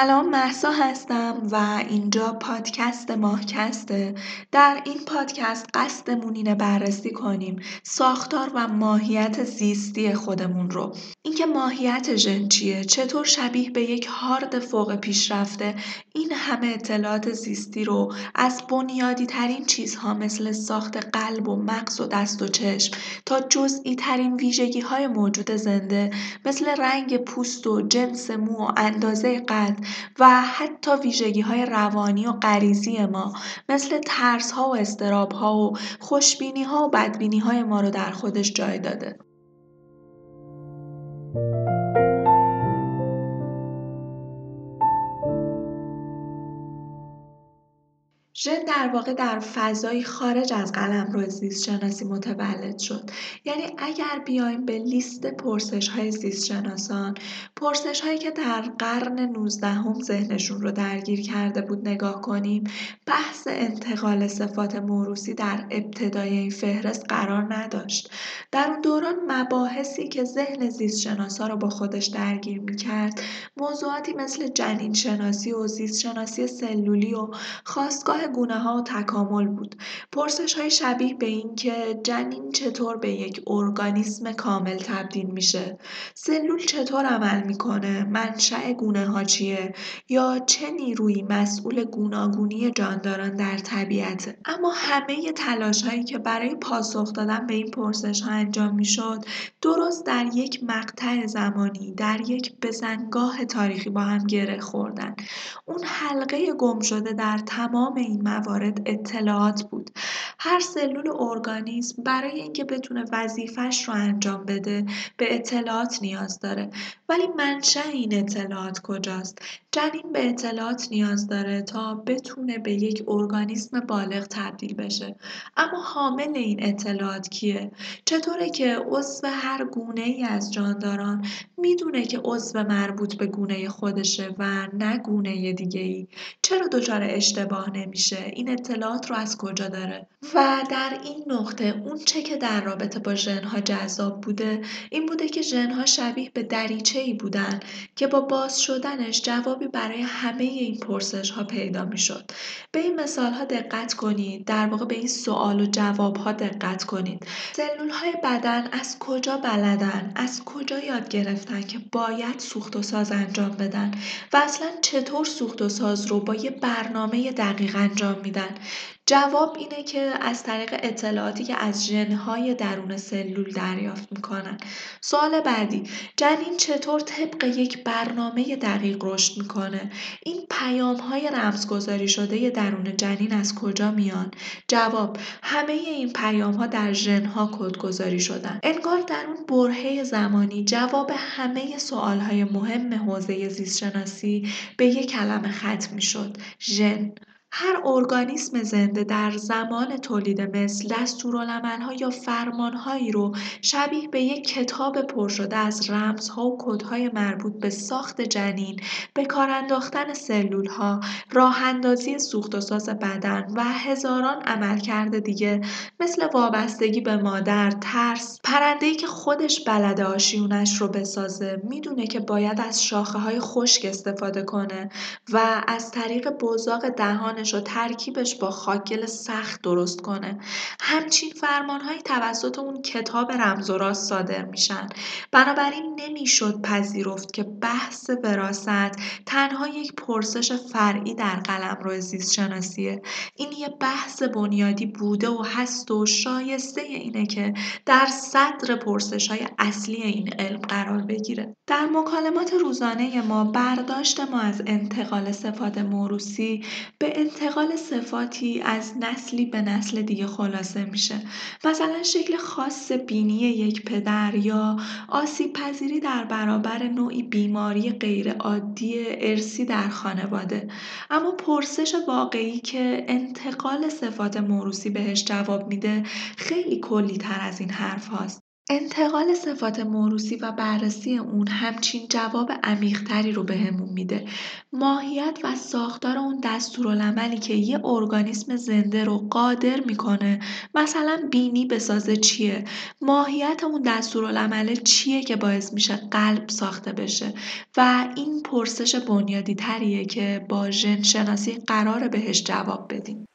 سلام محسا هستم و اینجا پادکست ماهکسته. در این پادکست قصدمون اینه بررسی کنیم ساختار و ماهیت زیستی خودمون رو. ماهیت ژن چیه چطور شبیه به یک هارد فوق پیشرفته این همه اطلاعات زیستی رو از بنیادی ترین چیزها مثل ساخت قلب و مغز و دست و چشم تا جزئی ترین ویژگی های موجود زنده مثل رنگ پوست و جنس مو و اندازه قلب و حتی ویژگی های روانی و غریزی ما مثل ترس ها و استراب ها و خوشبینی ها و بدبینی های ما رو در خودش جای داده. Thank you. ژن در واقع در فضایی خارج از قلمرو زیست شناسی متولد شد. یعنی اگر بیایم به لیست پرسش های زیست شناسان پرسش هایی که در قرن 19 هم ذهنشون رو درگیر کرده بود نگاه کنیم بحث انتقال صفات موروسی در ابتدای این فهرست قرار نداشت. در اون دوران مباحثی که ذهن زیست شناسا رو با خودش درگیر می کرد موضوعاتی مثل جنین شناسی و زیست شناسی سلولی و خواستگاه ها و تکامل بود. پرسش های شبیه به این که جنین چطور به یک ارگانیسم کامل تبدیل میشه. سلول چطور عمل می‌کنه؟ منشأ گونه ها چیه؟ یا چه نیروی مسئول گوناگونی جانداران در طبیعت؟ اما همه تلاش هایی که برای پاسخ دادن به این پرسش ها انجام می‌شد درست در یک مقطع زمانی در یک بزنگاه تاریخی با هم گره خوردن. اون حلقه گم شده در تمام موارد اطلاعات بود. هر سلول ارگانیسم برای اینکه بتونه وظیفش رو انجام بده به اطلاعات نیاز داره. ولی منشأ این اطلاعات کجاست؟ جنین به اطلاعات نیاز داره تا بتونه به یک ارگانیسم بالغ تبدیل بشه. اما حامل این اطلاعات کیه؟ چطوره که عضو هر گونه ای از جانداران می‌دونه که عضو مربوط به گونه خودشه و نه گونه دیگه ای چرا دچار اشتباه نمیشه؟ این اطلاعات رو از کجا داره؟ و در این نقطه اون چه که در رابطه با ژنها جذاب بوده این بوده که ژنها شبیه به دریچه ای بودن که با باز شدنش جوابی برای همه این پرسش ها پیدا می‌شد. به این مثال ها دقت کنید در واقع به این سوال و جواب ها دقت کنید. سلول های بدن از کجا بلدن؟ از کجا یاد گرفتن که باید سوخت و ساز انجام بدن؟ و اصلا چطور سوخت و ساز رو با یه برنامه دقیق انجام میدن. جواب اینه که از طریق اطلاعاتی که از ژنهای درون سلول دریافت می‌کنن. سوال بعدی جنین چطور طبق یک برنامه دقیق رشد می‌کنه؟ این پیام های رمزگذاری شده درون جنین از کجا میان؟ جواب همه این پیام ها در ژنها کدگذاری شدن. انگار در اون برهه زمانی جواب همه سوال های مهم حوزه زیست شناسی به یک کلمه ختم می‌شد. ژن. هر ارگانیسم زنده در زمان تولید مثل دستورالعملها یا فرمانهایی رو شبیه به یک کتاب پر شده از رمزها و کدهای مربوط به ساخت جنین به کار انداختن سلولها راه اندازی سوخت و ساز بدن و هزاران عملکرد دیگه مثل وابستگی به مادر ترس پرنده‌ای که خودش بلده آشیونش رو بسازه می‌دونه که باید از شاخه های خشک استفاده کنه و از طریق بزاق دهان و ترکیبش با خاکل سخت درست کنه. همچین فرمانهایی توسط اون کتاب رمز و راست صادر میشن. بنابراین نمی‌شد پذیرفت که بحث وراست تنها یک پرسش فرعی در قلم رو زیست شناسیه. این یه بحث بنیادی بوده و هست و شایسته اینه که در صدر پرسش های اصلی این علم قرار بگیره. در مکالمات روزانه ما برداشت ما از انتقال صفات موروسی به انتقال صفاتی از نسلی به نسل دیگه خلاصه میشه. مثلا شکل خاص بینی یک پدر یا آسیب پذیری در برابر نوعی بیماری غیر عادی ارسی در خانواده. اما پرسش واقعی که انتقال صفات موروسی بهش جواب میده خیلی کلی تر از این حرف هاست. انتقال صفات موروثی و بررسی اون همچین جواب عمیق‌تری رو بهمون میده. ماهیت و ساختار اون دستورالعملی که یه ارگانیسم زنده رو قادر می‌کنه مثلا بینی بسازه چیه؟ ماهیت اون دستورالعمل چیه که باعث میشه قلب ساخته بشه و این پرسش بنیادی تریه که با ژن شناسی قرار بهش جواب بدیم.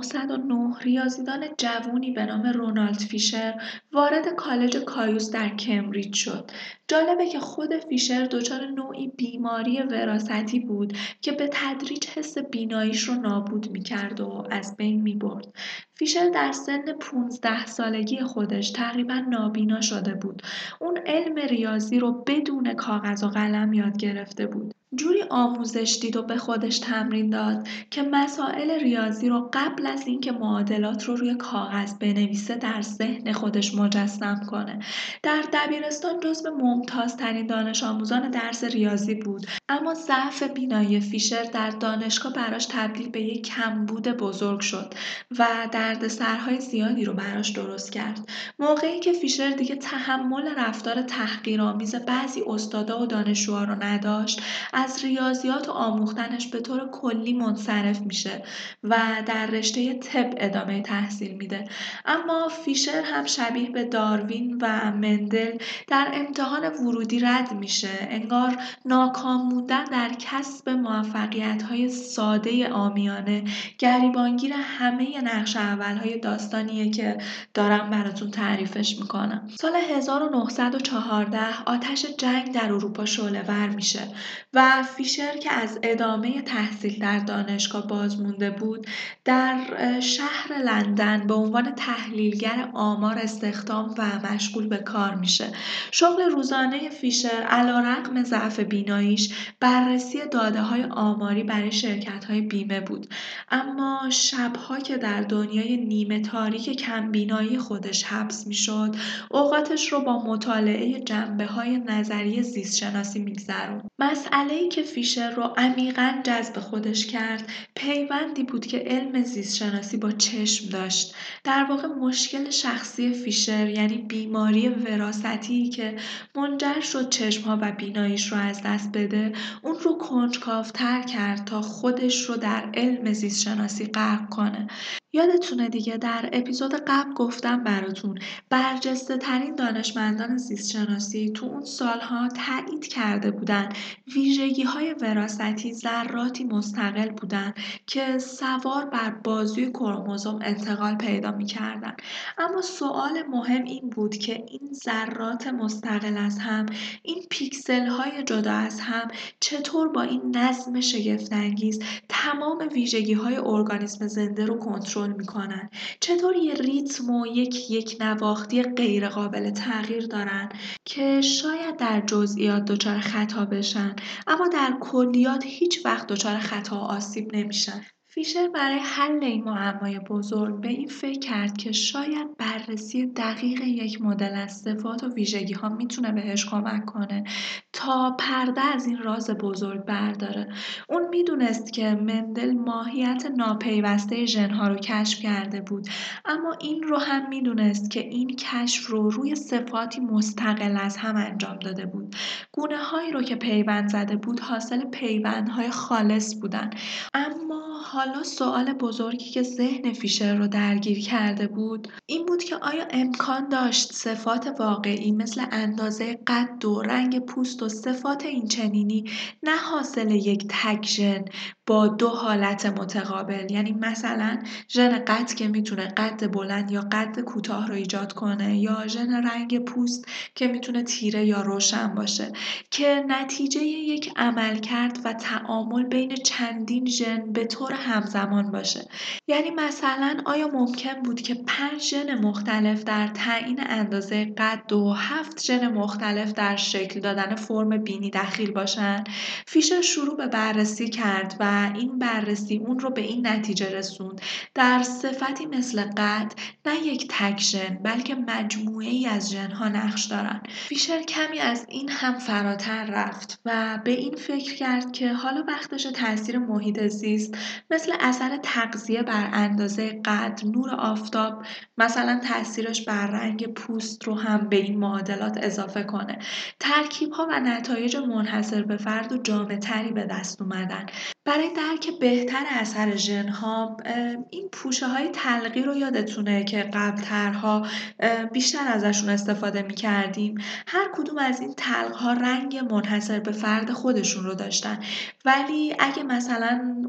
1909 ریاضیدان جوونی به نام رونالد فیشر وارد کالج کایوس در کمبریج شد. جالبه که خود فیشر دچار نوعی بیماری وراستی بود که به تدریج حس بیناییش رو نابود می‌کرد و از بین می‌برد. فیشر در سن 15 سالگی خودش تقریبا نابینا شده بود. اون علم ریاضی رو بدون کاغذ و قلم یاد گرفته بود. جوری آموزش دید و به خودش تمرین داد که مسائل ریاضی رو قبل از اینکه معادلات رو روی کاغذ بنویسه در ذهن خودش مجسم کنه. در دبیرستان جزو ممتازترین دانش آموزان درس ریاضی بود اما ضعف بینایی فیشر در دانشگاه براش تبدیل به یک کمبود بزرگ شد و دردسرهای زیادی رو براش درست کرد. موقعی که فیشر دیگه تحمل رفتار تحقیرآمیز بعضی استادا و دانشجوها رو نداشت از ریاضیات و آموختنش به طور کلی منصرف میشه و در رشته طب ادامه تحصیل میده. اما فیشر هم شبیه به داروین و مندل در امتحان ورودی رد میشه. انگار ناکام موندن در کسب موفقیت های ساده آمیانه گریبانگیر همه نقش اول های داستانیه که دارم براتون تعریفش می‌کنم. سال 1914 آتش جنگ در اروپا شعله ور میشه و فیشر که از ادامه تحصیل در دانشگاه باز مونده بود در شهر لندن به عنوان تحلیلگر آمار استخدام و مشغول به کار میشه. شغل روزانه فیشر علا رقم ضعف بیناییش بررسی داده های آماری برای شرکت های بیمه بود. اما شبها که در دنیای نیمه تاریک کمبینایی خودش حبس می‌شد اوقاتش رو با مطالعه جنبه های نظری زیست شناسی میگذرون مسئله ای که فیشر رو عمیقا جذب خودش کرد پیوندی بود که علم زیست شناسی با چشم داشت. در واقع مشکل شخصی فیشر یعنی بیماری وراستی که منجر شد چشمها و بیناییش رو از دست بده اون رو کنجکاوتر کرد تا خودش رو در علم زیست شناسی غرق کنه. یادتونه دیگه در اپیزود قبل گفتم براتون برجسته ترین دانشمندان زیست شناسی تو اون سالها تایید کرده بودن ویژگی های وراستی ذراتی مستقل بودن که سوار بر بازوی کروموزوم انتقال پیدا می‌کردن. اما سوال مهم این بود که این ذرات مستقل از هم این پیکسل های جدا از هم چطور با این نظم شگفتانگیز تمام ویژگی های ارگانیسم زنده رو کنترل می‌کنن. چطور یه ریتم و یک یک نواختی غیر قابل تغییر دارن که شاید در جزئیات دچار خطا بشن اما در کلیات هیچ وقت دچار خطا و آسیب نمیشن؟ فیشر برای حل این معمای بزرگ به این فکر کرد که شاید بررسی دقیق یک مدل از صفات و ویژگی ها می‌تونه بهش کمک کنه تا پرده از این راز بزرگ برداره. اون می‌دونست که مندل ماهیت ناپیوسته ژنها رو کشف کرده بود اما این رو هم می‌دونست که این کشف رو روی صفاتی مستقل از هم انجام داده بود. گونه هایی رو که پیوند زده بود حاصل پیوندهای خالص بودن. اما حالا سوال بزرگی که ذهن فیشر رو درگیر کرده بود این بود که آیا امکان داشت صفات واقعی مثل اندازه قد و رنگ پوست و صفات اینچنینی نه حاصل یک تک ژن با دو حالت متقابل؟ یعنی مثلا ژن قد که می‌تونه قد بلند یا قد کوتاه رو ایجاد کنه یا ژن رنگ پوست که می‌تونه تیره یا روشن باشه که نتیجه یک عمل کرد و تعامل بین چندین ژن به طور همزمان باشه. یعنی مثلا آیا ممکن بود که پنج ژن مختلف در تعیین اندازه قد و هفت ژن مختلف در شکل دادن فرم بینی دخیل باشن؟ فیشر شروع به بررسی کرد و این بررسی اون رو به این نتیجه رسوند. در صفتی مثل قد نه یک تک ژن بلکه مجموعه ای از ژن ها نقش دارن. فیشر کمی از این هم فراتر رفت و به این فکر کرد که حالا وقتش تاثیر محیط زیست مثل اثر تغذیه بر اندازه قد نور آفتاب مثلا تاثیرش بر رنگ پوست رو هم به این معادلات اضافه کنه. ترکیب ها و نتایج منحصر به فرد و جامع تری به دست اومدن. برای درک بهتر اثر ژن ها این پوشه های تلقی رو یادتونه که قبلترها بیشتر ازشون استفاده می کردیم هر کدوم از این تلق ها رنگ منحصر به فرد خودشون رو داشتن. ولی اگه مثلا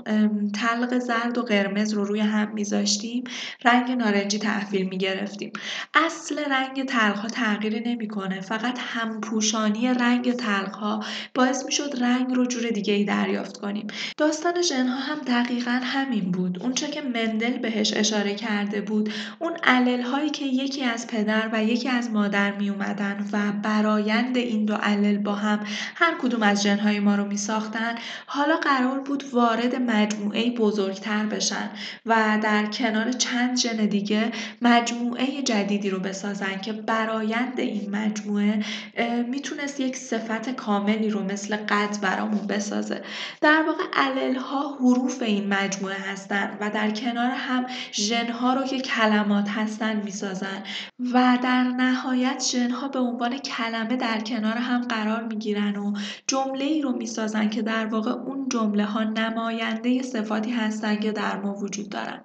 تلق زرد و قرمز رو روی هم میذاشتیم رنگ نارنجی تحویل می گرفتیم اصل رنگ تلق ها تغییری نمی‌کنه. فقط همپوشانی رنگ تلق ها باعث می شد رنگ رو جور دیگه ای دریافت کنیم. داستان ژنها هم دقیقا همین بود. اونچه که مندل بهش اشاره کرده بود اون علل هایی که یکی از پدر و یکی از مادر می اومدن و برایند این دو علل با هم هر کدوم از ژنهای ما رو می ساختن حالا قرار بود وارد مجموعه بزرگتر بشن و در کنار چند ژن دیگه مجموعه جدیدی رو بسازن که برایند این مجموعه می‌تونست یک صفت کاملی رو مثل قد برامون بسازه. در واقع علل ها حروف این مجموعه هستن و در کنار هم ژن ها رو که کلمات هستن می‌سازن و در نهایت ژن ها به عنوان کلمه در کنار هم قرار می‌گیرن و جمله ای رو می‌سازن که در واقع اون جمله ها نماینده صفاتی هستن که در ما وجود دارن.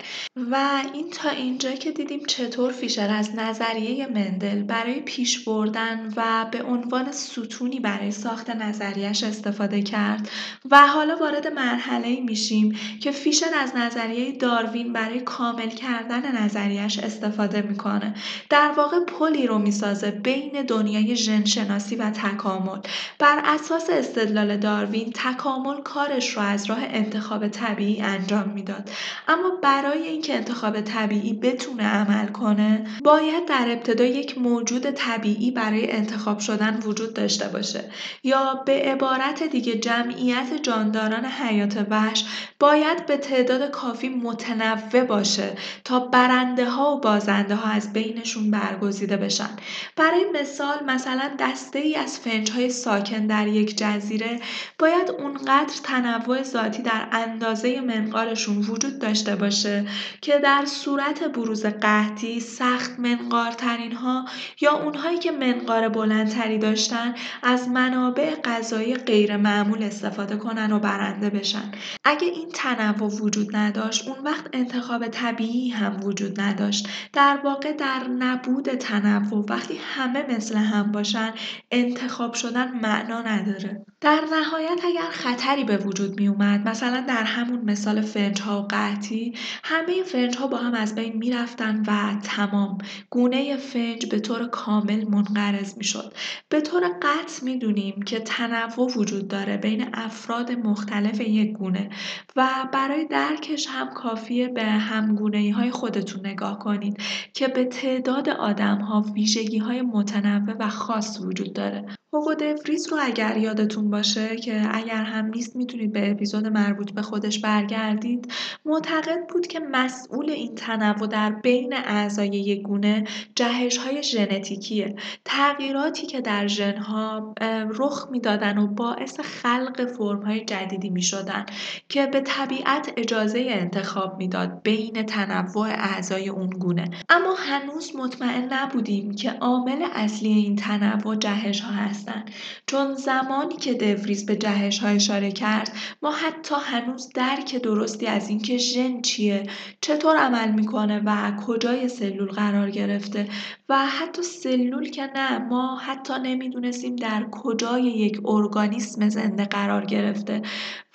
و این تا اینجا که دیدیم چطور فیشر از نظریه مندل برای پیش بردن و به عنوان ستونی برای ساخت نظریش استفاده کرد و حالا وارد مرحله میشیم که فیشر از نظریه داروین برای کامل کردن نظریش استفاده می‌کنه. در واقع پلی رو می‌سازه بین دنیای ژنشناسی و تکامل. بر اساس استدلال داروین تکامل کارش رو از راه انتخاب طبیعی انجام می‌داد. اما برای اینکه انتخاب طبیعی بتونه عمل کنه باید در ابتدا یک موجود طبیعی برای انتخاب شدن وجود داشته باشه. یا به عبارت دیگه جمعیت جانداران حیات وحش باید به تعداد کافی متنوع باشه تا برنده ها و بازنده ها از بینشون برگزیده بشن. برای مثال مثلا دسته ای از فنج های ساکن در یک جزیره باید اونقدر تنوع ذاتی در اندازه منقارشون وجود داشته باشه که در صورت بروز قحطی سخت منقارترین ها یا اونهایی که منقار بلندتری داشتن از منابع غذایی غیر معمول استفاده کنن و برنده بشن. اگه این تنوع وجود نداشت اون وقت انتخاب طبیعی هم وجود نداشت. در واقع در نبود تنوع وقتی همه مثل هم باشن انتخاب شدن معنا نداره. در نهایت اگر خطری به وجود می اومد مثلا در همون مثال فنج ها و قحطی همه فنج ها با هم از بین می رفتن و تمام گونه فنج به طور کامل منقرض می شد به طور قطع می دونیم که تنوع وجود داره بین افراد مختلف یک گونه و برای درکش هم کافیه به همگونه های خودتون نگاه کنید که به تعداد آدم ها ویژگی های متنوع و خاص وجود داره. هوگو دفریز رو اگر یادتون باشه که اگر هم نیست می‌تونید به اپیزود مربوط به خودش برگردید. معتقد بود که مسئول این تنوع در بین اعضای یک گونه جهش های ژنتیکیه. تغییراتی که در ژنها رخ می‌دادن و باعث خلق فرم های جدیدی می شدن که به طبیعت اجازه انتخاب می‌داد بین تنوع اعضای اون گونه. اما هنوز مطمئن نبودیم که عامل اصلی این تنوع جهش ها هستند چون زمانی که دوریز به جهش های اشاره کرد ما حتی هنوز درک درستی از اینکه ژن چیه چطور عمل می‌کنه و کجای سلول قرار گرفته و حتی سلول که نه ما حتی نمی‌دونستیم در کجای یک ارگانیسم زنده قرار گرفته.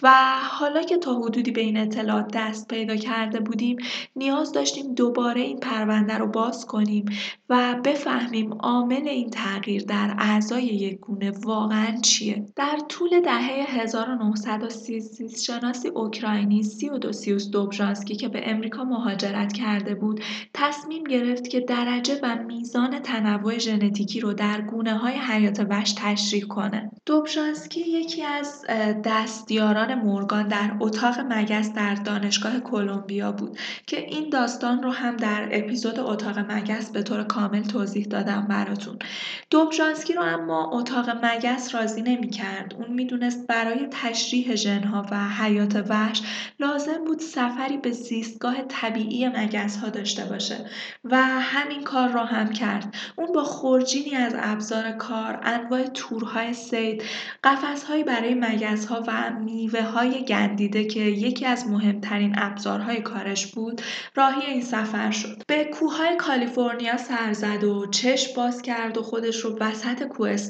و حالا که تا حدودی به این اطلاعات دست پیدا کرده بودیم نیاز داشتیم دوباره این پرونده رو باز کنیم و بفهمیم عامل این تغییر در اعضای یک گونه واقعا چیه. در طول دهه 1930 شناسی اوکراینی سیودوسیوس دوبژانسکی که به امریکا مهاجرت کرده بود تصمیم گرفت که درجه و میزان تنوع ژنتیکی رو در گونه های حیات وحش تشریح کنه. دوبژانسکی یکی از دستیاران مورگان در اتاق مگس در دانشگاه کلمبیا بود که این داستان رو هم در اپیزود اتاق مگس به طور کامل توضیح دادم براتون. دوبژانسکی رو اما اتاق مگس راضی نمی‌کرد. اون می‌دونست برای تشریح ژنها و حیات وحش لازم بود سفری به زیستگاه طبیعی مگس ها داشته باشه و همین کار رو هم کرد. اون با خورجینی از ابزار کار انواع تورهای سید قفسهایی برای مگس ها و میوه های گندیده که یکی از مهمترین ابزارهای کارش بود راهی این سفر شد. به کوههای کالیفرنیا سر زد و چشم باز کرد و خودش رو وسط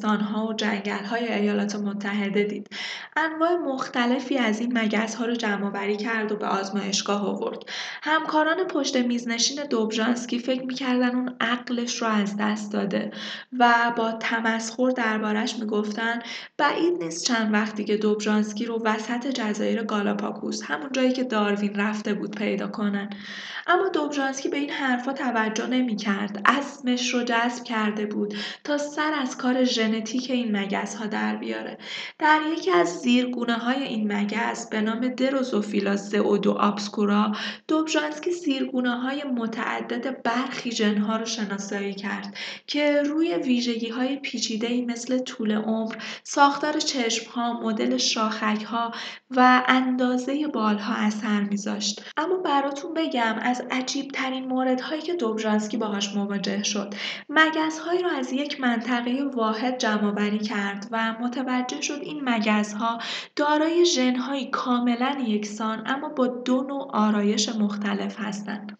ها و های ایالات متحده دید. انواع مختلفی از این مگس ها رو جمع آوری کرد و به آزمایشگاه آورد. همکاران پشت میزنشین دوبژانسکی فکر می‌کردن اون عقلش رو از دست داده و با تمسخر دربارش می‌گفتن بعید نیست چند وقتی که دوبژانسکی رو وسط جزایر گالاپاگوس همون جایی که داروین رفته بود پیدا کنن. اما دوبژانسکی به این حرفا توجه نمی‌کرد. اسمش رو جذب کرده بود تا سر از کار ژنتیک این مگس ها در بیاره. در یکی از زیرگونه های این مگس به نام دروزوفیلا زئودو آبسکورا دوبژانسکی زیرگونه های متعدد برخی ژنها رو شناسایی کرد که روی ویژگی های پیچیده مثل طول عمر، ساختار چشم ها، مدل شاخک ها و اندازه بال ها اثر میذاشت. اما براتون بگم از عجیب ترین مورد هایی که دوبژانسکی باهاش مواجه شد مگس هایی رو از یک منطقه واحد جمع بری کرد و متوجه شد این مگس ها دارای ژن کاملا یکسان اما با دو نوع آرایش مختلف هستند.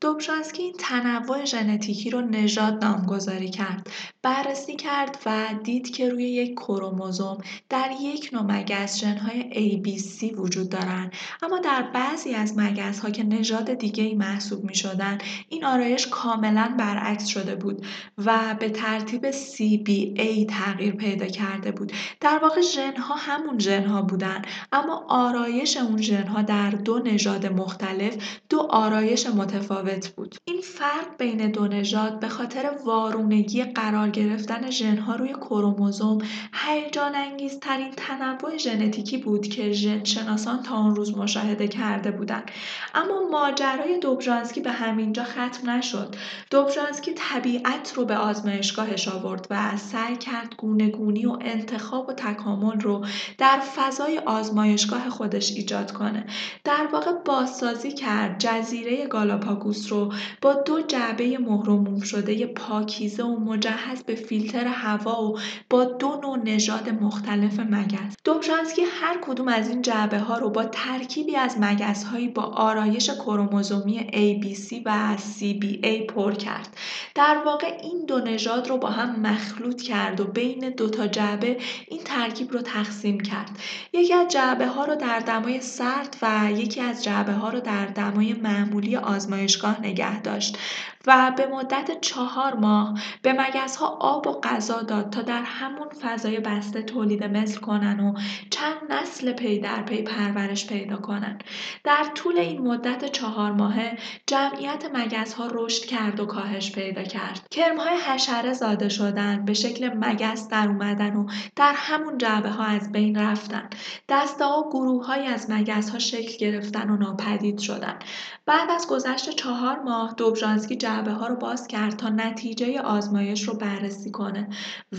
دوبژانسکی این تنوع ژنتیکی رو نژاد نامگذاری کرد. بررسی کرد و دید که روی یک کروموزوم در یک نوع مگس ژنهای ABC وجود دارند اما در بعضی از مگس ها که نژاد دیگه محسوب می شدن این آرایش کاملا برعکس شده بود و به ترتیب CBA تغییر پیدا کرده بود. در واقع ژنها همون ژنها بودن اما آرایش اون ژنها در دو نژاد مختلف دو آرایش متفاوت بود. این فرق بین دو نژاد به خاطر وارونگی قرار گرفتن ژنها روی کروموزوم هیجان انگیزترین تنوع ژنتیکی بود که ژن شناسان تا آن روز مشاهده کرده بودند. اما ماجرای دوبژانسکی به همینجا ختم نشد. دوبژانسکی طبیعت رو به آزمایشگاهش آورد و سعی کرد گونه گونی و انتخاب و تکامل رو در فضای آزمایشگاه خودش ایجاد کنه. در واقع بازسازی کرد جزیره گالاپاگوس رو با دو جعبه مهرموم شده پاکیزه و مجهز به فیلتر هوا و با دو نوع نژاد مختلف مگس. دوبژانسکی هر کدوم از این جعبه ها رو با ترکیبی از مگس هایی با آرایش کروموزومی ABC و CBA پر کرد. در واقع این دو نژاد رو با هم مخلوط کرد و بین دو تا جعبه این ترکیب رو تقسیم کرد. یکی از جعبه ها رو در دمای سرد و یکی از جعبه ها رو در دمای معمولی آزمایشگاه نگه داشت و به مدت چهار ماه به مگس ها آب و غذا داد تا در همون فضای بسته تولید مثل کنن و چند نسل پی در پی پرورش پیدا کنن. در طول این مدت چهار ماهه جمعیت مگس ها رشد کرد و کاهش پیدا کرد. کرم های حشره زاده شدن به شکل مگس در اومدن و در همون جعبه ها از بین رفتن. دسته ها گروه های از مگس ها شکل گرفتن و ناپدید شدن. بعد از گذشت چهار چهار ماه دوبژانسکی جعبه ها رو باز کرد تا نتیجه آزمایش رو بررسی کنه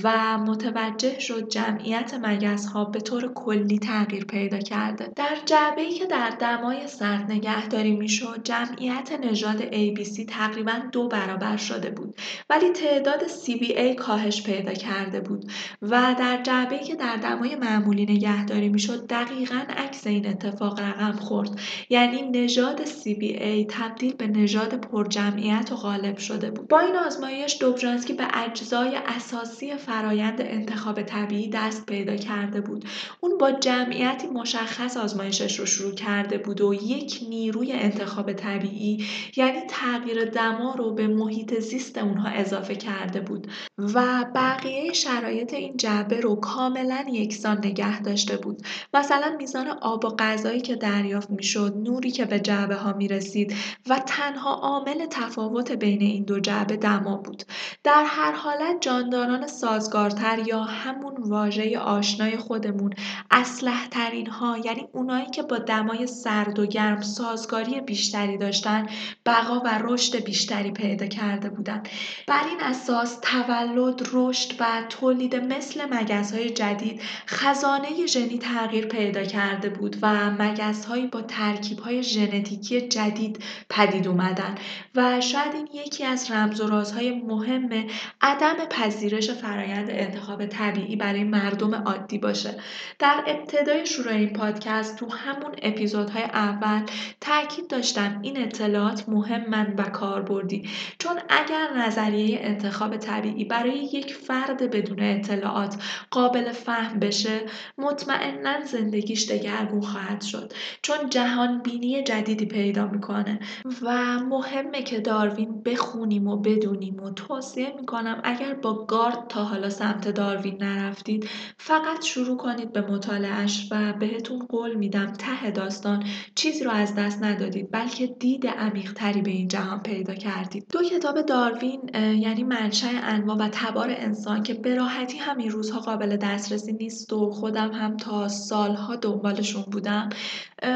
و متوجه شد جمعیت مگس ها به طور کلی تغییر پیدا کرده. در جعبه ای که در دمای سرد نگهداری می‌شد جمعیت نژاد ABC تقریبا دو برابر شده بود ولی تعداد CBA کاهش پیدا کرده بود و در جعبه ای که در دمای معمولی نگهداری می‌شد دقیقا عکس این اتفاق رقم خورد. یعنی نژاد CBA تبدیل به نژاد پرجمعیت و غالب شده بود. با این آزمایش دوبژانسکی به اجزای اساسی فرایند انتخاب طبیعی دست پیدا کرده بود. اون با جمعیتی مشخص آزمایشش رو شروع کرده بود و یک نیروی انتخاب طبیعی یعنی تغییر دما رو به محیط زیست اونها اضافه کرده بود و بقیه شرایط این جعبه رو کاملا یکسان نگه داشته بود. مثلا میزان آب و غذایی که دریافت می‌شد نوری که به جعبه ها می رسید و تنها عامل تفاوت بین این دو جعبه دما بود. در هر حالت جانداران سازگارتر یا همون واژه آشنای خودمون اسلح ترین ها یعنی اونایی که با دمای سرد و گرم سازگاری بیشتری داشتن بقا و رشد بیشتری پیدا کرده بودند. بر این اساس تولد رشد و تولید مثل مگس های جدید خزانه ژنی تغییر پیدا کرده بود و مگس با ترکیب های ژنتیکی جدید پدید اومدن و شاید این یکی از رمز و رازهای مهم عدم پذیرش فرایند انتخاب طبیعی برای مردم عادی باشه. در ابتدای شروع این پادکست تو همون اپیزودهای اول تاکید داشتم این اطلاعات مهمن و کاربردی چون اگر نظریه انتخاب طبیعی برای یک فرد بدون اطلاعات قابل فهم بشه مطمئنا زندگیش دگرگون خواهد شد چون جهان بینی جدیدی پیدا می‌کنه و مهمه که داروین بخونیم و بدونیم و توصیه می‌کنم اگر با گارد تا حالا سمت داروین نرفتید فقط شروع کنید به مطالعهش و بهتون قول میدم ته داستان چیزی رو از دست ندادید بلکه دید عمیقتری به این جهان پیدا کردید. دو کتاب داروین یعنی منشأ انواع و تبار انسان که به راحتی همین روزها قابل دسترسی نیست و خودم هم تا سالها دنبالشون بودم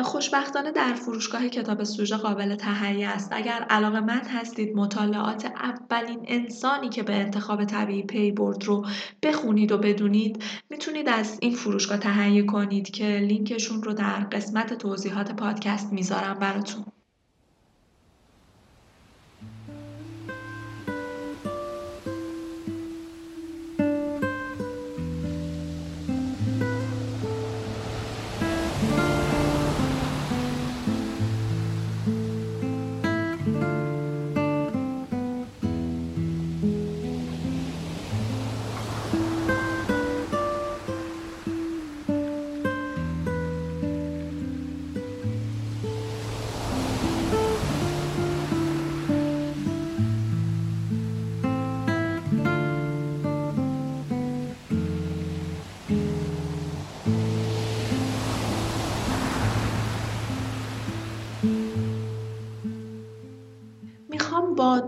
خوشبختانه در فروشگاه کتاب سوژه قابل تهیه است. اگر علاقه من هستید مطالعات اولین انسانی که به انتخاب طبیعی پی برد رو بخونید و بدونید می‌تونید از این فروشگاه تهیه کنید که لینکشون رو در قسمت توضیحات پادکست می‌ذارم براتون.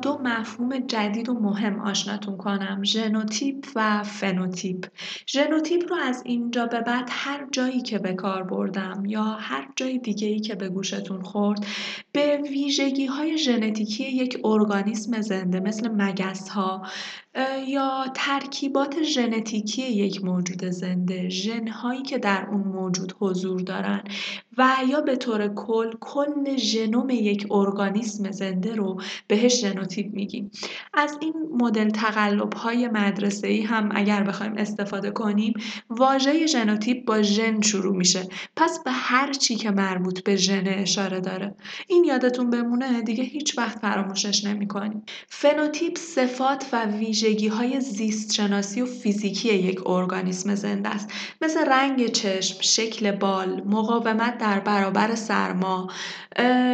با دو مفهوم جدید و مهم آشناتون کنم ژنوتیپ و فنوتیپ. ژنوتیپ رو از اینجا به بعد هر جایی که به کار بردم یا هر جای دیگه ای که به گوشتون خورد به ویژگی های ژنتیکی یک ارگانیسم زنده مثل مگس ها یا ترکیبات ژنتیکی یک موجود زنده ژنهایی که در اون موجود حضور دارن و یا به طور کل کل ژنوم یک ارگانیسم زنده رو بهش ژنوتیپ میگیم. از این مدل تقلب های مدرسه ای هم اگر بخوایم استفاده کنیم واژه ژنوتیپ با ژن شروع میشه. پس به هر چی که مربوط به ژن اشاره داره. این یادتون بمونه؟ دیگه هیچ وقت فراموشش نمی‌کنیم. فنوتیپ صفات و ویژگی های زیست شناسی و فیزیکی یک ارگانیسم زنده است. مثل رنگ چشم شکل بال مقاومت در برابر سرما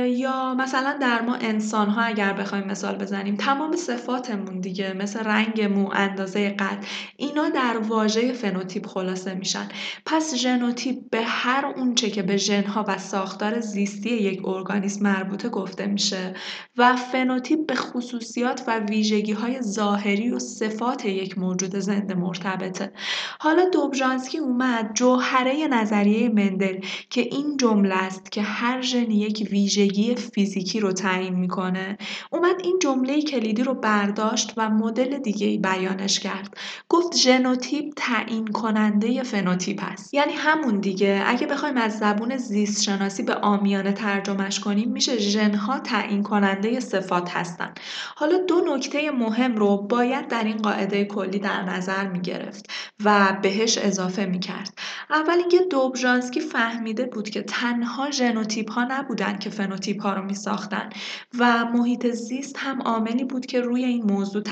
یا مثلا در ما انسان ها اگر بخوایم مثال بزنیم تمام صفاتمون دیگه مثل رنگ مو اندازه قد اینا در واژه فنوتیپ خلاصه میشن. پس ژنوتیپ به هر اونچه که به ژنها و ساختار زیستی یک ارگانیسم مربوطه گفته میشه و فنوتیپ به خصوصیات و ویژگی های ظاهری و صفات یک موجود زنده مرتبطه. حالا دوبژانسکی اومد جوهره نظریه مندل که این جمله است که هر ژن یک ویژگی فیزیکی رو تعیین می‌کنه. اومد این جمله کلیدی رو برداشت و مدل دیگه ای بیانش کرد. گفت ژنوتیپ تعیین کننده فنوتیپ است. یعنی همون دیگه. اگه بخوایم از زبون زیست شناسی به عامیانه ترجمهش کنیم میشه ژنها تعیین کننده صفات هستن. حالا دو نکته مهم رو باید در این قاعده کلی در نظر می‌گرفت و بهش اضافه می‌کرد. اول اینکه دوبژانسکی فهمیده بود که تنها ژنوتیپ ها نبودن. که فنوتیپ ها رو می ساختن و محیط زیست هم عاملی بود که روی این موضوع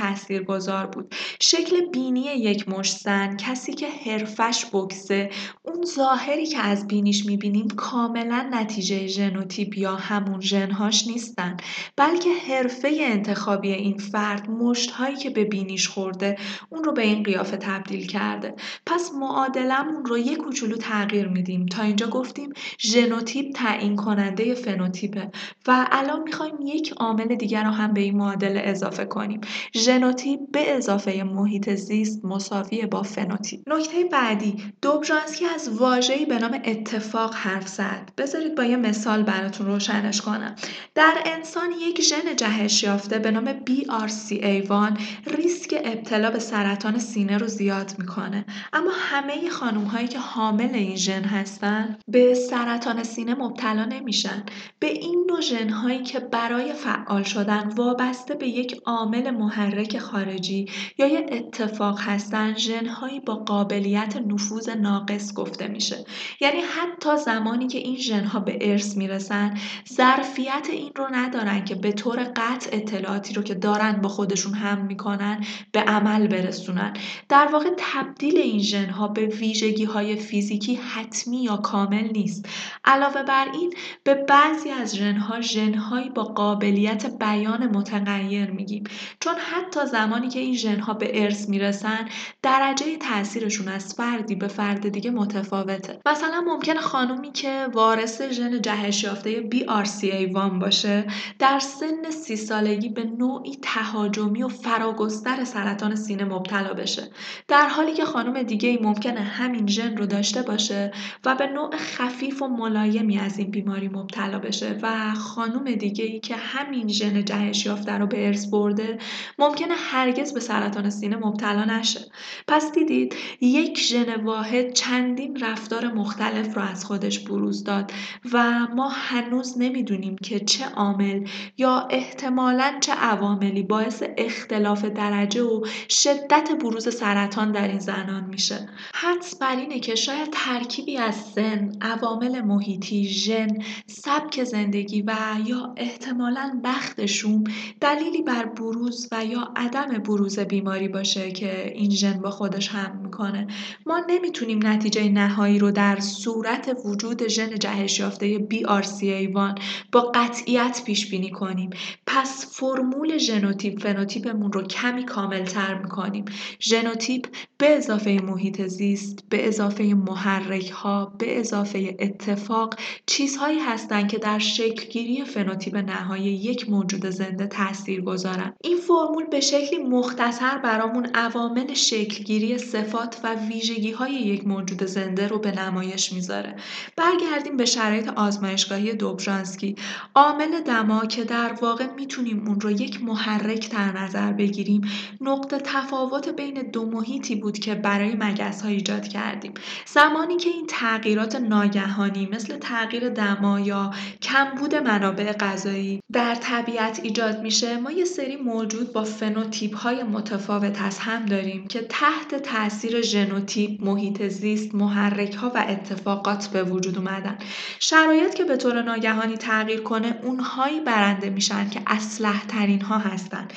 گذار بود. شکل بینی یک مشت زن کسی که حرفش بکسه اون ظاهری که از بینیش می‌بینیم کاملا نتیجه ژنوتیپ یا همون ژنهاش نیستن. بلکه حرفه انتخابی این فرد مشت هایی که به بینیش خورده اون رو به این قیافه تبدیل کرده. پس معادلمون رو یک کوچولو تغییر میدیم. تا اینجا گفتیم ژنوتیپ تعیین کننده فنوتیپه و الان می‌خوایم یک عامل دیگر رو هم به این معادله اضافه کنیم. ژنوتیپ به اضافه محیط زیست مساوی با فنوتیپ. نکته بعدی دوبژانسکی از واژه‌ای به نام اتفاق حرف زد. بذارید با یه مثال براتون روشنش کنم. در انسان یک ژن جهش یافته به نام BRCA1 ریسک ابتلا به سرطان سینه رو زیاد می‌کنه. اما همه خانم هایی که حامل این ژن هستن به سرطان سینه مبتلا نمیشن. به این نوع ژن هایی که برای فعال شدن وابسته به یک عامل محرک خارجی یا یه اتفاق هستن ژن هایی با قابلیت نفوذ ناقص گفته میشه. یعنی حتی زمانی که این ژن ها به ارث می‌رسن ظرفیت این رو ندارن که به طور قطع اطلاعاتی رو که دارن با خودشون هم می‌کنن به عمل برسونن. در واقع تبدیل این ژن ها به ویژگی های فیزیکی حتمی یا کامل نیست. علاوه بر این به بعضی از ژنها ژنهایی با قابلیت بیان متغیر میگیم. چون حتی زمانی که این ژنها به ارث می‌رسن درجه تاثیرشون از فردی به فرد دیگه متفاوته. مثلا ممکن خانومی که وارث ژن جهش یافته BRCA1 باشه در سن سی سالگی به نوعی تهاجمی و فراگستر سرطان سینه مبتلا بشه. در حالی که خانم دیگه ای ممکنه همین ژن رو داشته باشه و به نوع خفیف و ملایمی از این بیماری مبتلا بشه و خانم دیگه ای که همین ژن جهش یافته رو به ارث برده ممکنه هرگز به سرطان سینه مبتلا نشه. پس دیدید یک ژن واحد چندین رفتار مختلف رو از خودش بروز داد و ما هنوز نمی‌دونیم که چه عامل یا احتمالا چه عواملی باعث اختلاف درجه و شدت بروز سرطان در این زنان میشه. حدس بر اینه که شاید ترکیبی از سن، عوامل محیطی، ژن، سبک زندگی و یا احتمالا بخت شوم دلیلی بر بروز و یا عدم بروز بیماری باشه که این ژن با خودش هم می‌کنه. ما نمی‌تونیم نتیجه نهایی رو در صورت وجود ژن جهش یافته BRCA1 با قطعیت پیش بینی کنیم. پس فرمول ژنوتیپ فنوتیپمون رو کمی کامل تر می‌کنیم. ژنوتیپ به اضافه محیط زیست به اضافه محرک ها به اضافه اتفاق چیزهایی هستند که در شکلگیری فنوتیپ نهایی یک موجود زنده تاثیر گذارن. این فرمول به شکلی مختصر برامون عوامل شکلگیری صفات و ویژگی های یک موجود زنده رو به نمایش می‌ذاره. برگردیم به شرایط آزمایشگاهی دوبژانسکی عامل دما که در واقع می‌تونیم اون رو یک محرک در نظر بگیریم نقطه تفاوت بین دو محیطی بود که برای مگس ها ایجاد کردیم. زمانی که این تغییرات ناگهانی مثل تغییر دما یا کمبود منابع غذایی در طبیعت ایجاد میشه. ما یه سری موجود با فنوتیپ های متفاوت از هم داریم که تحت تاثیر ژنوتیپ محیط زیست محرک ها و اتفاقات به وجود اومدن. شرایط که به طور ناگهانی تغییر کنه اونهایی برنده میشن که اسلح ترین ها هستن.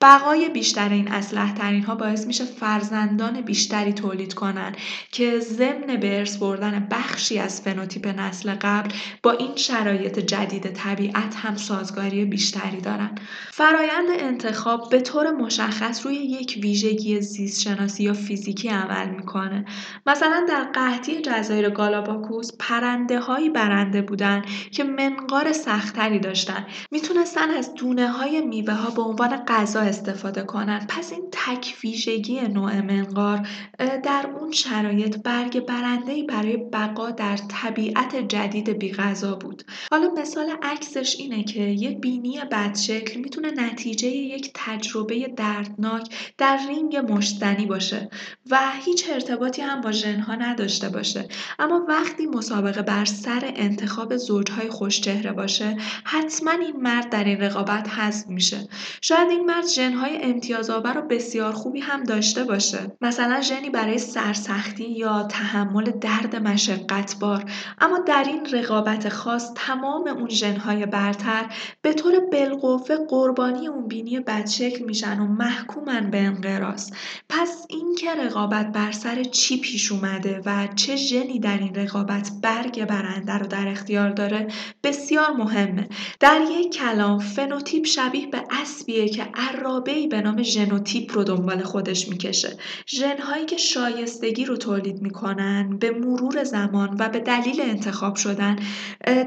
بقای بیشتر این اسلح ترین ها باعث میشه فرزندان بیشتری تولید کنن که ضمن به ارث بردن بخشی از فنوتیپ نسل قبل با این شرایط جدید طبیعت هم سازگاری بیشتری دارن. فرایند انتخاب به طور مشخص روی یک ویژگی زیست شناسی یا فیزیکی عمل می‌کنه. مثلا در قحطی جزایر گالاپاگوس پرنده هایی برنده بودن که منقار سختری داشتن. می‌تونستن از دونه های میوه ها به عنوان غذا استفاده کنن. پس این تک ویژگی نوع منقار در اون شرایط برگ برنده برای بقا در طبیعت جدید بیغذا بود. حالا مثال عکسش اینه که یه بینی بدشکل می‌تونه نتیجه یک تجربه دردناک در رینگ مشتنی باشه و هیچ ارتباطی هم با ژنها نداشته باشه. اما وقتی مسابقه بر سر انتخاب زوجهای خوشچهره باشه حتما این مرد در این رقابت حذف میشه. شاید این مرد ژنهای امتیازآور و بسیار خوبی هم داشته باشه. مثلا ژنی برای سرسختی یا تحمل درد مشقتبار. اما در این رقابت خاص تمام اون ژنهای برتر به طور بالقوه قربانی اون بینی بدشکل میشن و محکومن به انقراض. پس اینکه رقابت بر سر چی پیش اومده و چه ژنی در این رقابت برگ برنده رو در اختیار داره بسیار مهمه. در یک کلام فنوتیپ شبیه به اسبیه که ارابه‌ای به نام ژنوتیپ رو دنبال خودش می‌کشه. ژنهایی که شایستگی رو تولید می‌کنن به مرور زمان و به دلیل انتخاب شدن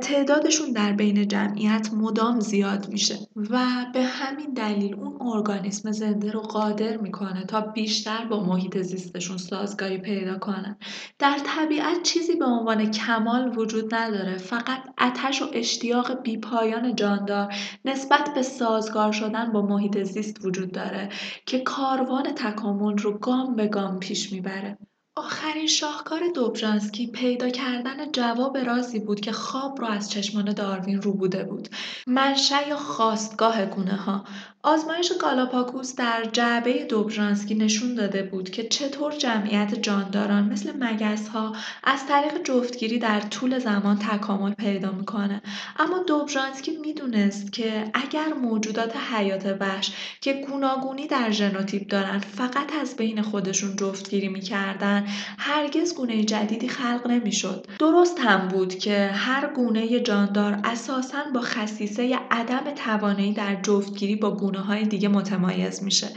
تعدادشون در بین جمعیت مدام زیاد میشه و به همین دلیل اون ارگانیسم زنده رو قادر می‌کنه تا بیشتر با محیط زیستشون سازگاری پیدا کنن. در طبیعت چیزی به عنوان کمال وجود نداره. فقط اتش و اشتیاق بیپایان جاندار نسبت به سازگار شدن با محیط زیست وجود داره که کاروان تکامل رو گام به گام پیش می‌بره. آخرین شاهکار دوبژانسکی پیدا کردن جواب رازی بود که خواب را از چشمان داروین رو بوده بود. منشأ یا خواستگاه گونه ها آزمایش گالاپاگوس در جعبه دوبژانسکی نشون داده بود که چطور جمعیت جانداران مثل ها از طریق جفتگیری در طول زمان تکامل پیدا می‌کنه. اما دوبژانسکی می‌دونست که اگر موجودات حیات وحش که گوناگونی در ژنوتیپ دارن فقط از بین خودشون جفتگیری می‌کردن هرگز گونه جدیدی خلق نمی‌شد. درست هم بود که هر گونه جاندار اساسا با خصیصه عدم توانایی در جفتگیری با گونه های دیگه متمایز میشه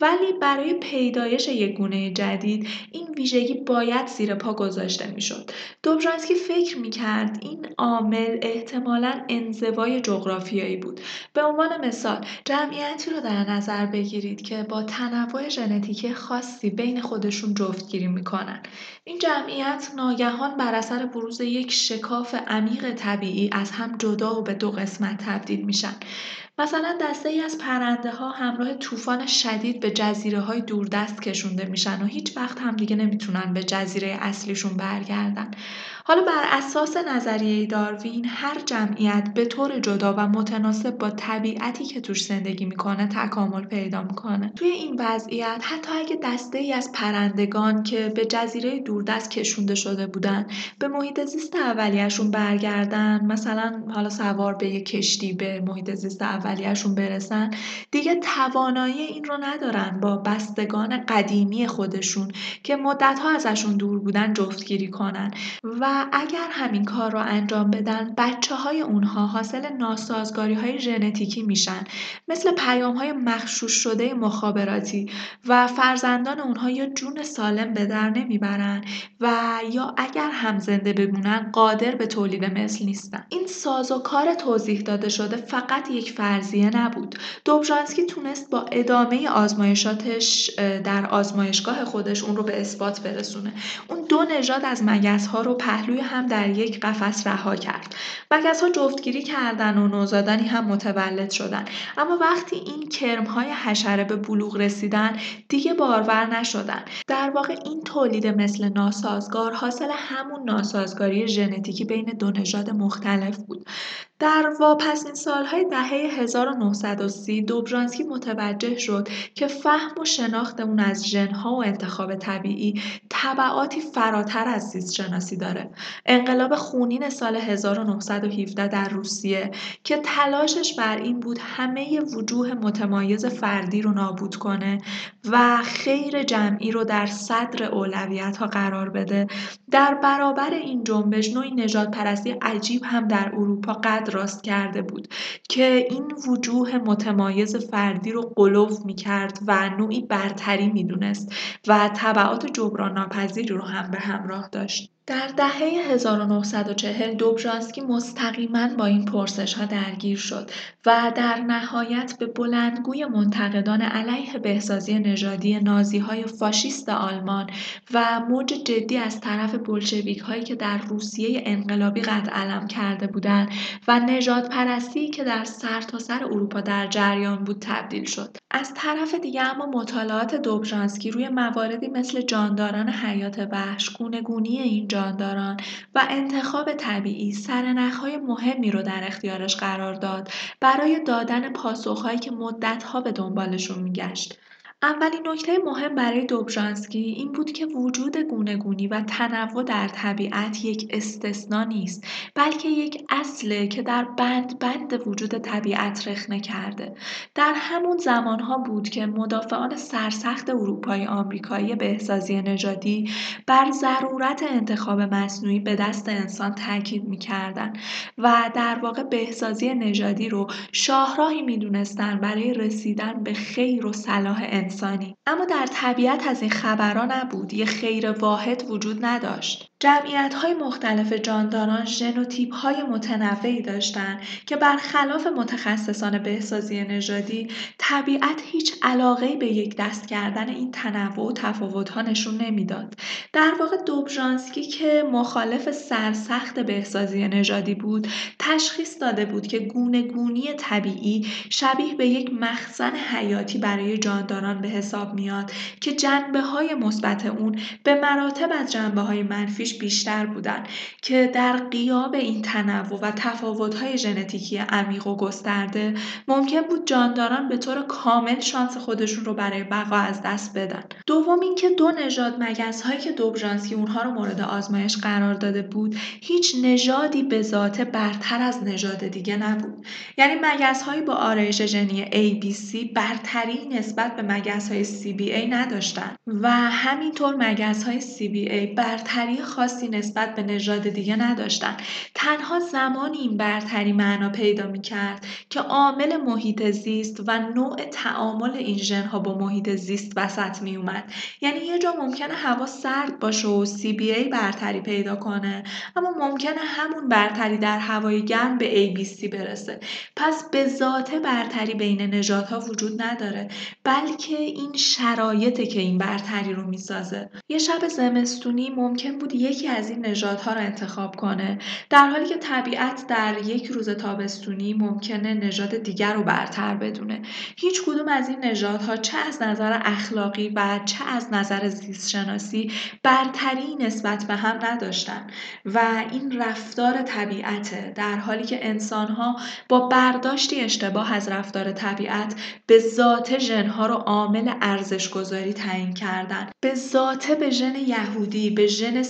ولی برای پیدایش یک گونه جدید این ویژگی باید زیر پا گذاشته می‌شد. دوبژانسکی فکر می‌کرد این عامل احتمالا انزوای جغرافیایی بود. به عنوان مثال جمعیتی رو در نظر بگیرید که با تنوع ژنتیکی خاصی بین خودشون جفتگیری می‌کنن. این جمعیت ناگهان بر اثر بروز یک شکاف عمیق طبیعی از هم جدا و به دو قسمت تبدیل میشن. مثلا دسته ای از پرنده ها همراه طوفان شدید به جزیره های دوردست کشونده میشن و هیچ وقت هم دیگه نمی‌تونن به جزیره اصلیشون برگردن. حالا بر اساس نظریه داروین هر جمعیت به طور جدا و متناسب با طبیعتی که توش زندگی می‌کنه تکامل پیدا می‌کنه. توی این وضعیت حتی اگه دسته ای از پرندگان که به جزیره دوردست کشونده شده بودن به محیط زیست اولیهشون برگردن مثلا حالا سوار به یک کشتی به محیط زیست اولیهشون برسن دیگه توانایی این رو ندارن. با بستگان قدیمی خودشون که مدتها ازشون دور بودن جفتگیری کنن. و اگر همین کار رو انجام بدن بچه های اونها حاصل ناسازگاری های ژنتیکی میشن. مثل پیام های مخشوش شده مخابراتی و فرزندان اونها یا جون سالم به در نمی‌برن و یا اگر هم زنده بمونن قادر به تولید مثل نیستن. این ساز و کار توضیح داده شده فقط یک فرضیه نبود. دوبژانسکی تونست با ادامه آزمایشاتش در آزمایشگاه خودش اون رو به اثبات برسونه. اون دو نژاد از مگس ها رو پهلو پهلوی هم در یک قفس رها کرد. ها جفتگیری کردن و نوزادانی هم متولد شدن. اما وقتی این کرم های حشره به بلوغ رسیدن دیگه بارور نشدن. در واقع این تولید مثل ناسازگار حاصل همون ناسازگاری ژنتیکی بین دو نژاد مختلف بود. در واپسین سالهای دهه 1930 دوبرانسکی متوجه شد که فهم و شناخت اون از ژنها و انتخاب طبیعی طبعاتی فراتر از زیست شناسی داره. انقلاب خونین سال 1917 در روسیه که تلاشش بر این بود همه وجوه متمایز فردی رو نابود کنه و خیر جمعی رو در صدر اولویت ها قرار بده در برابر این جنبش نوعی نجات پرستی عجیب هم در اروپا قد راست کرده بود که این وجوه متمایز فردی رو قلوف می کرد و نوعی برتری می دونست و طبعات جبران ناپذیری رو هم به همراه داشت. در دهه 1940 دوبژانسکی مستقیما با این پرسش ها درگیر شد و در نهایت به بلندگوی منتقدان علیه بهسازی نژادی نازی های فاشیست آلمان و موج جدی از طرف بلشویک هایی که در روسیه انقلابی قد علم کرده بودند و نجات پرستی که در سرتاسر سر اروپا در جریان بود تبدیل شد. از طرف دیگه اما مطالعات دوبژانسکی روی مواردی مثل جانداران حیات وحش گونی این جانداران و انتخاب طبیعی سرنخهای مهمی رو در اختیارش قرار داد برای دادن پاسخهایی که مدتها به دنبالشون میگشت. اولین نکته مهم برای دوبژانسکی این بود که وجود گونه‌گونی و تنوع در طبیعت یک استثنا نیست بلکه یک اصله که در بند بند وجود طبیعت رخنه کرده. در همون زمانها بود که مدافعان سرسخت اروپای آمریکایی بهسازی نژادی بر ضرورت انتخاب مصنوعی به دست انسان تاکید می‌کردند و در واقع بهسازی نژادی رو شاهراهی می‌دونستند برای رسیدن به خیر و صلاح انسان. انسانی. اما در طبیعت از این خبرها نبود. یه خیر واحد وجود نداشت. جمعیت های مختلف جانداران ژنوتیپ های متنوعی داشتند که برخلاف متخصصان بهسازی نژادی طبیعت هیچ علاقه به یک دست کردن این تنوع و تفاوت ها نشون نمی‌داد. در واقع دوبژانسکی که مخالف سرسخت بهسازی نژادی بود تشخیص داده بود که گونه گونی طبیعی شبیه به یک مخزن حیاتی برای جانداران به حساب میاد که جنبه های مثبت اون به مراتب از جنبه های منفی بیشتر بودن که در قیاب این تنوع و تفاوت‌های ژنتیکی عمیق و گسترده ممکن بود جانداران به طور کامل شانس خودشون رو برای بقا از دست بدن. دوم اینکه دو نژاد مگس هایی که دوبژانسکی اونها رو مورد آزمایش قرار داده بود هیچ نژادی به ذاته برتر از نژاد دیگه نبود. یعنی مگس هایی با آرایش ژنی ABC برتری نسبت به مگس های CBA نداشتن و همینطور مگس های CBA برتری خاصی نسبت به نژاد دیگه نداشتن. تنها زمانی این برتری معنا پیدا می کرد که عامل محیط زیست و نوع تعامل این ژنها با محیط زیست وسط می اومد یعنی یه جا ممکنه هوا سرد باشه و CBA برتری پیدا کنه اما ممکنه همون برتری در هوای گرم به ABC برسه. پس به ذاته برتری بین نژادها وجود نداره بلکه این شرایطه که این برتری رو می‌سازه. یه شب زمستونی ممکن بود یکی از این نژادها رو انتخاب کنه. در حالی که طبیعت در یک روز تابستونی ممکنه نژاد دیگر رو برتر بدونه. هیچ کدوم از این نژادها چه از نظر اخلاقی و چه از نظر زیست شناسی برتری نسبت به هم نداشتن و این رفتار طبیعته. در حالی که انسانها با برداشتی اشتباه از رفتار طبیعت به ذات ژنها رو عامل ارزش گذاری تعیین کردن. به ذاته به ژن یهودی به ژن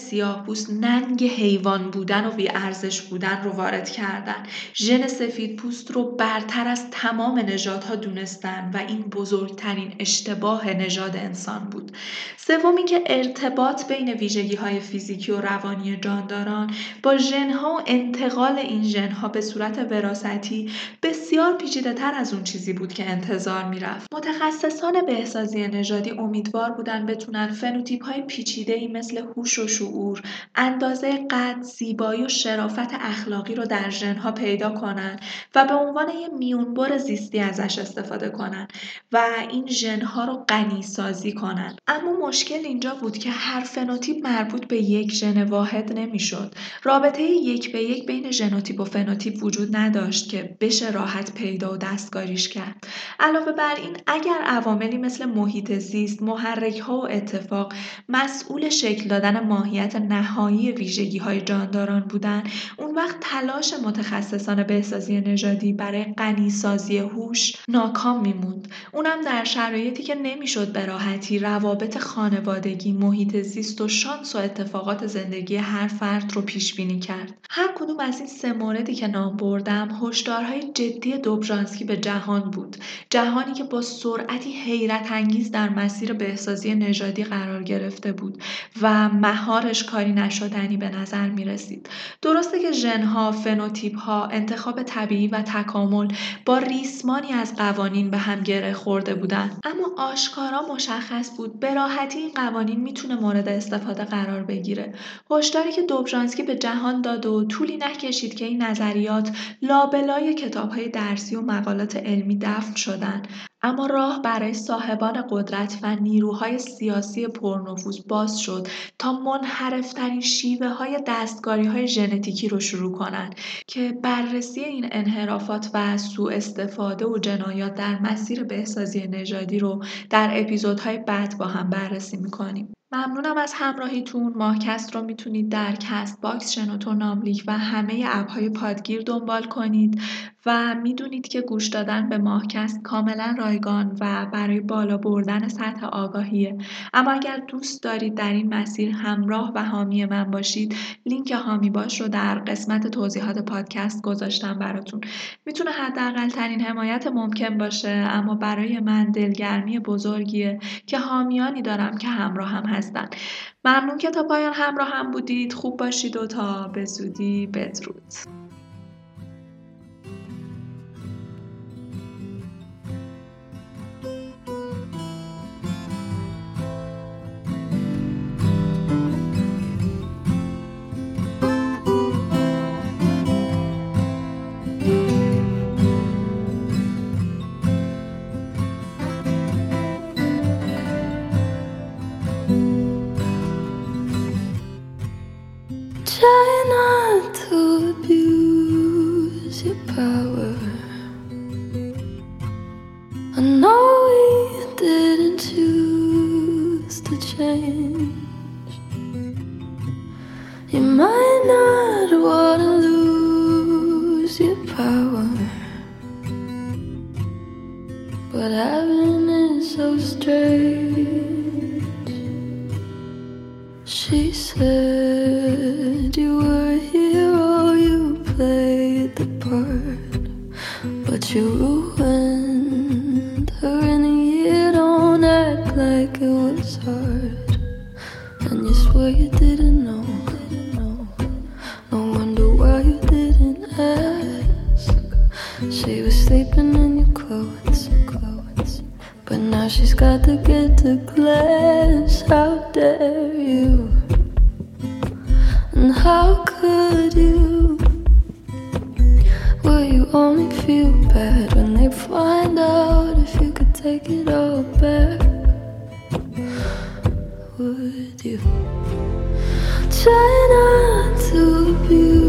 پوست ننگ حیوان بودن و ارزش بودن رو وارد کردن. ژن سفید پوست رو برتر از تمام نژادها دونستن و این بزرگترین اشتباه نژاد انسان بود. سوم که ارتباط بین ویژگی های فیزیکی و روانی جانداران با ژنها و انتقال این ژنها به صورت وراثتی بسیار پیچیده تر از اون چیزی بود که انتظار می‌رفت. متخصصان بهسازی نژادی امیدوار بودن بتونن فنوتیپ های پیچیده ای مثل هوش و شعور اندازه قد زیبایی و شرافت اخلاقی رو در ژنها پیدا کنن و به عنوان یه میونبر زیستی ازش استفاده کنن و این ژنها رو غنی سازی کنن. اما مشکل اینجا بود که هر فنوتیپ مربوط به یک ژن واحد نمی‌شد. رابطه یک به یک بین ژنوتیپ و فنوتیپ وجود نداشت که بشه راحت پیدا و دستکاریش کرد. علاوه بر این اگر عواملی مثل محیط زیست محرک ها و اتفاق مسئول شکل دادن ماهیت نهایی ویژگی های جانداران بودن. اون وقت تلاش متخصصان بهسازی نژادی برای غنیسازی هوش ناکام میموند. اونم در شرایطی که نمی‌شد به راحتی روابط خانوادگی محیط زیست و شانس و اتفاقات زندگی هر فرد رو پیش بینی کرد. هر کدوم از این سه موردی که نام بردم هشدارهای جدی دوبژانسکی به جهان بود. جهانی که با سرعتی حیرت انگیز در مسیر بهسازی نژادی قرار گرفته بود و مهارش کاری نشدنی به نظر می رسید درسته که ژنها فنوتیپها انتخاب طبیعی و تکامل با ریسمانی از قوانین به هم گره خورده بودند. اما آشکارا مشخص بود به راحتی این قوانین می‌تونه مورد استفاده قرار بگیره. هشداری که دوبژانسکی به جهان داد و طولی نکشید که این نظریات لابلای کتابهای درسی و مقالات علمی دفن شدند. اما راه برای صاحبان قدرت و نیروهای سیاسی پرنفوذ باز شد تا منحرفترین شیوه های دستکاری های ژنتیکی رو شروع کنند که بررسی این انحرافات و سوء استفاده و جنایات در مسیر بهسازی نژادی رو در اپیزودهای بعد با هم بررسی می‌کنیم. ممنونم از همراهیتون ماهکست رو می‌تونید در Castbox شنوتو ناملیک و همه app های پادگیر دنبال کنید و می‌دونید که گوش دادن به ماهکست کاملا رایگان و برای بالا بردن سطح آگاهیه. اما اگر دوست دارید در این مسیر همراه و حامی من باشید لینک حامی باش رو در قسمت توضیحات پادکست گذاشتم براتون. می‌تونه حداقل ترین حمایت ممکن باشه اما برای من دلگرمی بزرگیه که حامیانی دارم که همراه هم هستن. ممنون که تا پایان همراه هم بودید. خوب باشید و تا به زودی بدرود. got to get to class. How dare you? And how could you? Will you only feel bad when they find out if you could take it all back? Would you try not to abuse?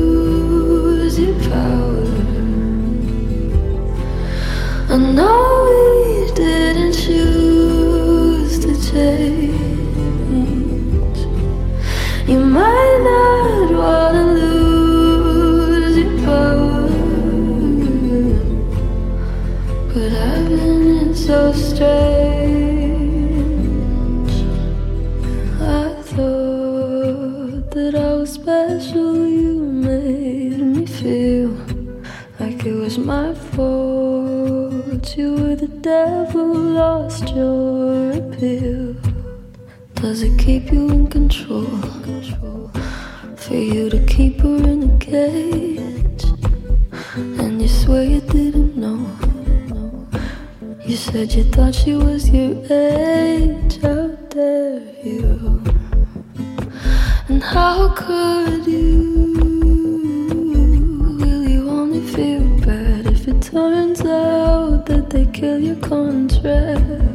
strange. I thought that I was special you made me feel. Like it was my fault. You were the devil, lost your appeal. Does it keep you in control? For you to keep her in a cage? You said you thought she was your age out there, you. And how could you? Will you only feel bad if it turns out that they kill your contract?